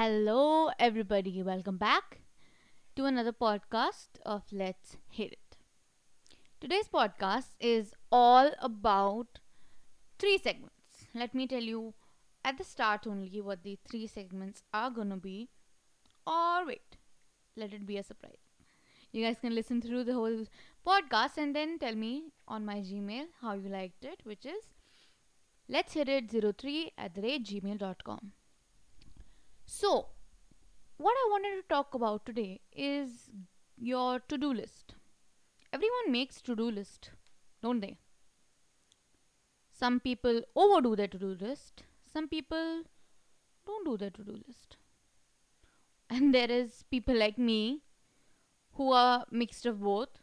Hello, everybody. Welcome back to another podcast of Let's Hit It. Today's podcast is all about three segments. Let me tell you at the start only what the three segments are gonna be, or wait, let it be a surprise. You guys can listen through the whole podcast and then tell me on my Gmail how you liked it, which is let's hit it 03 at the rate gmail.com. So, what I wanted to talk about today is your to do list. Everyone makes to do list, don't they? Some people overdo their to do list, some people don't do their to do list. And there is people like me who are mixed of both,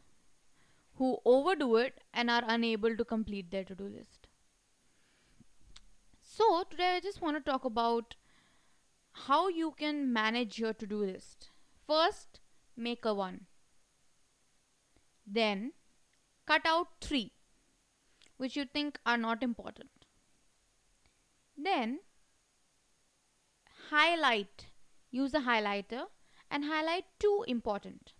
who overdo it and are unable to complete their to do list. So, today I just want to talk about how you can manage your to do list. First, make a one. Then, cut out three which you think are not important. Then, highlight, use a highlighter and highlight two important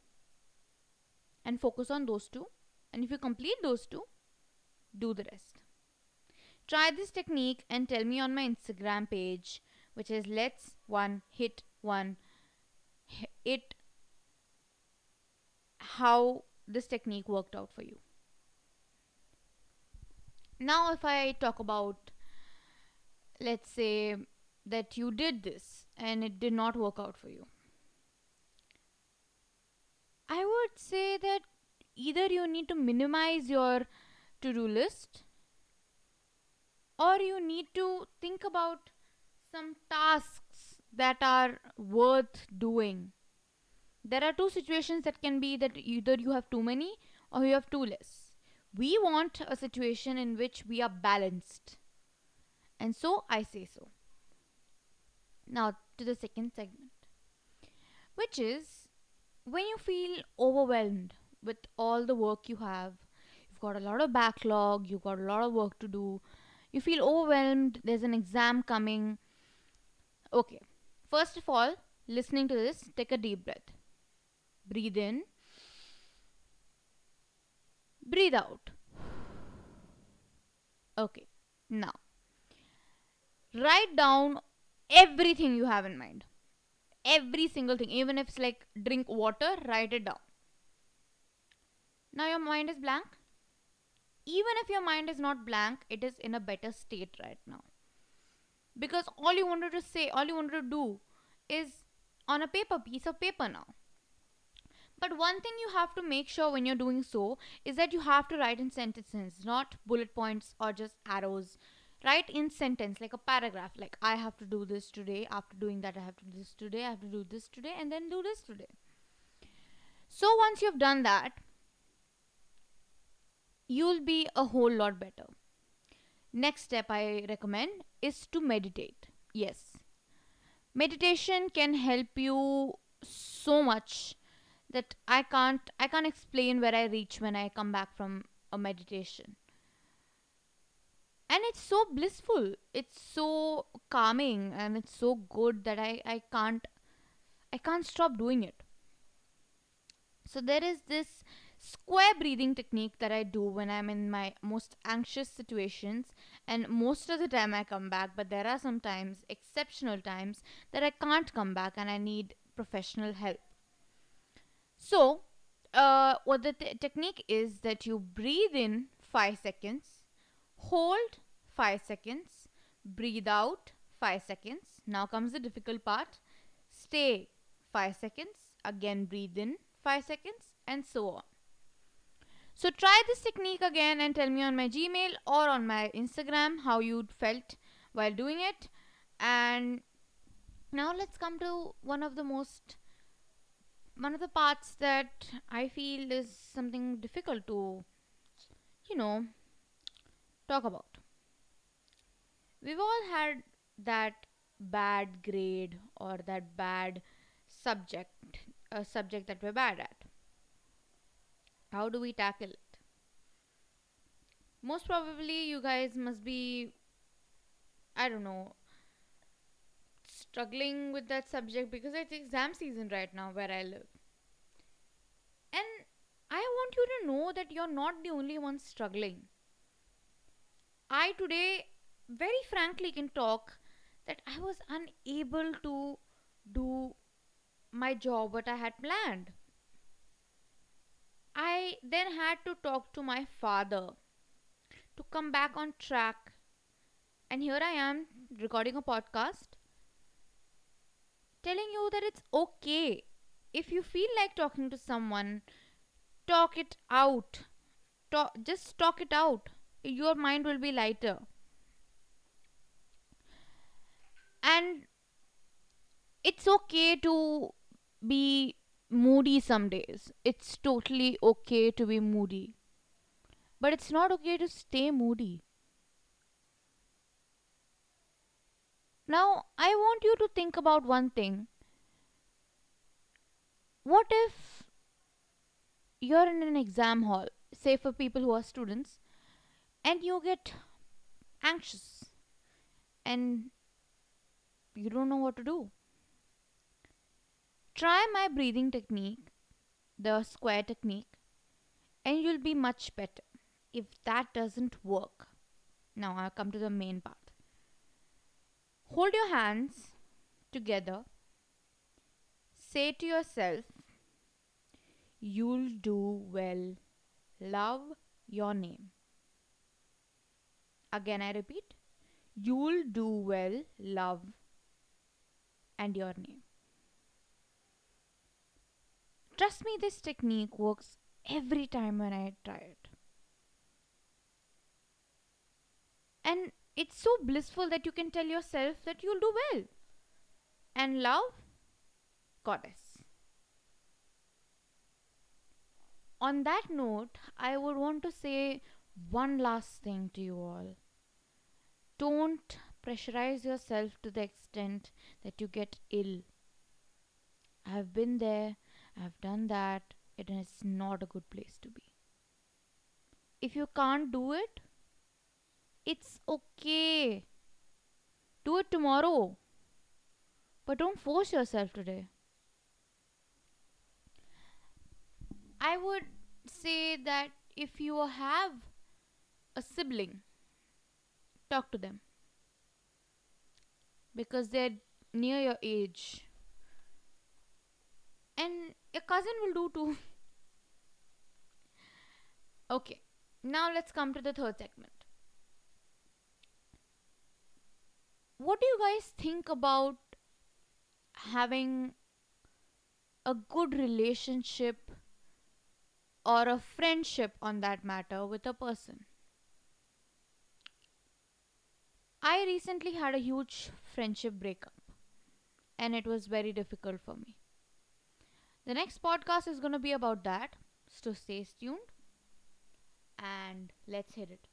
and focus on those two. And if you complete those two, do the rest. Try this technique and tell me on my Instagram page which is let's one hit one it how this technique worked out for you. Now if i talk about let's say that you did this and it did not work out for you. I would say that either you need to minimize your to do list or you need to think about some tasks that are worth doing. There are two situations that can be that either you have too many or you have too less. We want a situation in which we are balanced. And so I say so. Now to the second segment, which is when you feel overwhelmed with all the work you have, you've got a lot of backlog, you've got a lot of work to do, you feel overwhelmed, there's an exam coming, Okay. First of all, listening to this, take a deep breath. Breathe in. Breathe out. Okay. Now, write down everything you have in mind. Every single thing. Even if it's like drink water, write it down. Now your mind is blank. Even if your mind is not blank, it is in a better state right now because all you wanted to say, all you wanted to do is on a paper, piece of paper now. But one thing you have to make sure when you're doing so is that you have to write in sentences, not bullet points or just arrows. Write in sentence, like a paragraph, like I have to do this today. After doing that, I have to do this today. I have to do this today, and then do this today. So once you've done that, you'll be a whole lot better. Next step I recommend is to meditate. Yes. Meditation can help you so much that I can't I can't explain where I reach when I come back from a meditation. And it's so blissful. It's so calming and it's so good that I, I can't I can't stop doing it. So there is this square breathing technique that I do when I'm in my most anxious situations. And most of the time I come back, but there are some times, exceptional times, that I can't come back and I need professional help. So, uh, what the technique is that you breathe in 5 seconds, hold 5 seconds, breathe out 5 seconds. Now comes the difficult part. Stay 5 seconds, again breathe in 5 seconds, and so on. So try this technique again and tell me on my Gmail or on my Instagram how you felt while doing it. And now let's come to one of the most one of the parts that I feel is something difficult to you know talk about. We've all had that bad grade or that bad subject a subject that we're bad at how do we tackle it? Most probably, you guys must be, I don't know, struggling with that subject because it's exam season right now where I live. And I want you to know that you're not the only one struggling. I today, very frankly, can talk that I was unable to do my job what I had planned. I then had to talk to my father to come back on track. And here I am recording a podcast telling you that it's okay. If you feel like talking to someone, talk it out. Talk, just talk it out. Your mind will be lighter. And it's okay to be moody some days. It's totally okay to be moody. But it's not okay to stay moody. Now, I want you to think about one thing. What if you're in an exam hall, say for people who are students, and you get anxious and you don't know what to do? Try my breathing technique, the square technique, and you'll be much better. If that doesn't work, now I'll come to the main part. Hold your hands together. Say to yourself, You'll do well. Love your name. Again, I repeat, You'll do well. Love and your name. Trust me, this technique works every time when I try it. And it's so blissful that you can tell yourself that you'll do well. And love, goddess. On that note, I would want to say one last thing to you all. Don't pressurize yourself to the extent that you get ill. I've been there, I've done that, it is not a good place to be. If you can't do it, it's okay. Do it tomorrow. But don't force yourself today. I would say that if you have a sibling, talk to them. Because they're near your age. And a cousin will do too. okay, now let's come to the third segment. What do you guys think about having a good relationship or a friendship on that matter with a person? I recently had a huge friendship breakup and it was very difficult for me. The next podcast is going to be about that, so stay tuned and let's hit it.